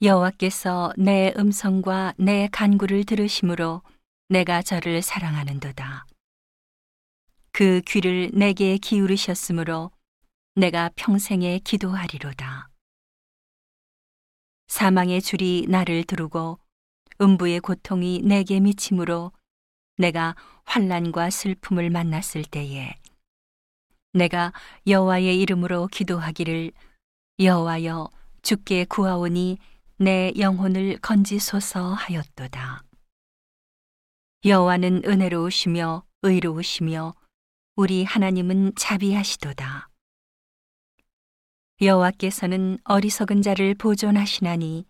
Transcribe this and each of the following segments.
여호와께서 내 음성과 내 간구를 들으심으로 내가 저를 사랑하는도다. 그 귀를 내게 기울이셨으므로 내가 평생에 기도하리로다. 사망의 줄이 나를 두르고 음부의 고통이 내게 미침으로 내가 환란과 슬픔을 만났을 때에 내가 여호와의 이름으로 기도하기를 여호와여 주께 구하오니 내 영혼을 건지소서 하였도다. 여호와는 은혜로우시며 의로우시며 우리 하나님은 자비하시도다. 여호와께서는 어리석은 자를 보존하시나니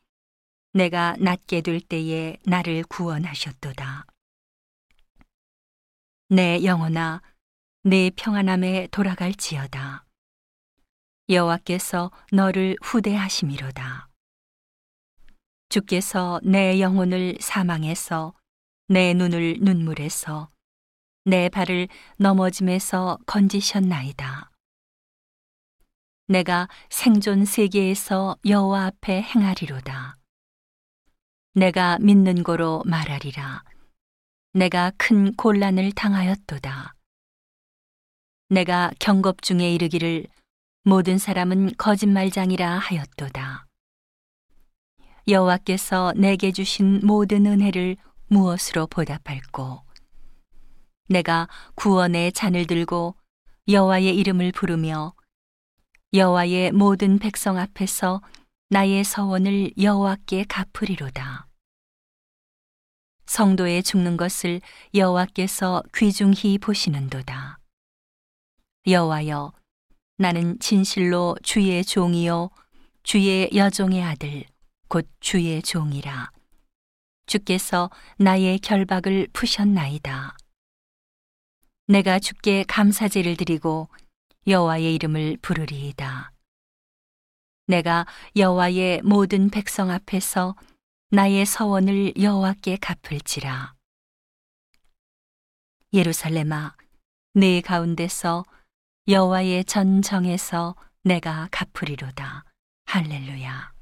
내가 낫게 될 때에 나를 구원하셨도다. 내 영혼아, 내 평안함에 돌아갈지어다. 여호와께서 너를 후대하심이로다. 주께서 내 영혼을 사망해서 내 눈을 눈물에서 내 발을 넘어짐에서 건지셨나이다. 내가 생존 세계에서 여호와 앞에 행하리로다. 내가 믿는 고로 말하리라. 내가 큰 곤란을 당하였도다. 내가 경겁 중에 이르기를 모든 사람은 거짓말장이라 하였도다. 여호와께서 내게 주신 모든 은혜를 무엇으로 보답할꼬? 내가 구원의 잔을 들고 여호와의 이름을 부르며 여호와의 모든 백성 앞에서 나의 서원을 여호와께 갚으리로다. 성도의 죽는 것을 여호와께서 귀중히 보시는도다. 여호와여, 나는 진실로 주의 종이요 주의 여종의 아들 곧 주의 종이라. 주께서 나의 결박을 푸셨나이다. 내가 주께 감사제를 드리고 여호와의 이름을 부르리이다. 내가 여호와의 모든 백성 앞에서 나의 서원을 여호와께 갚을지라. 예루살렘아, 네 가운데서 여호와의 전정에서 내가 갚으리로다. 할렐루야.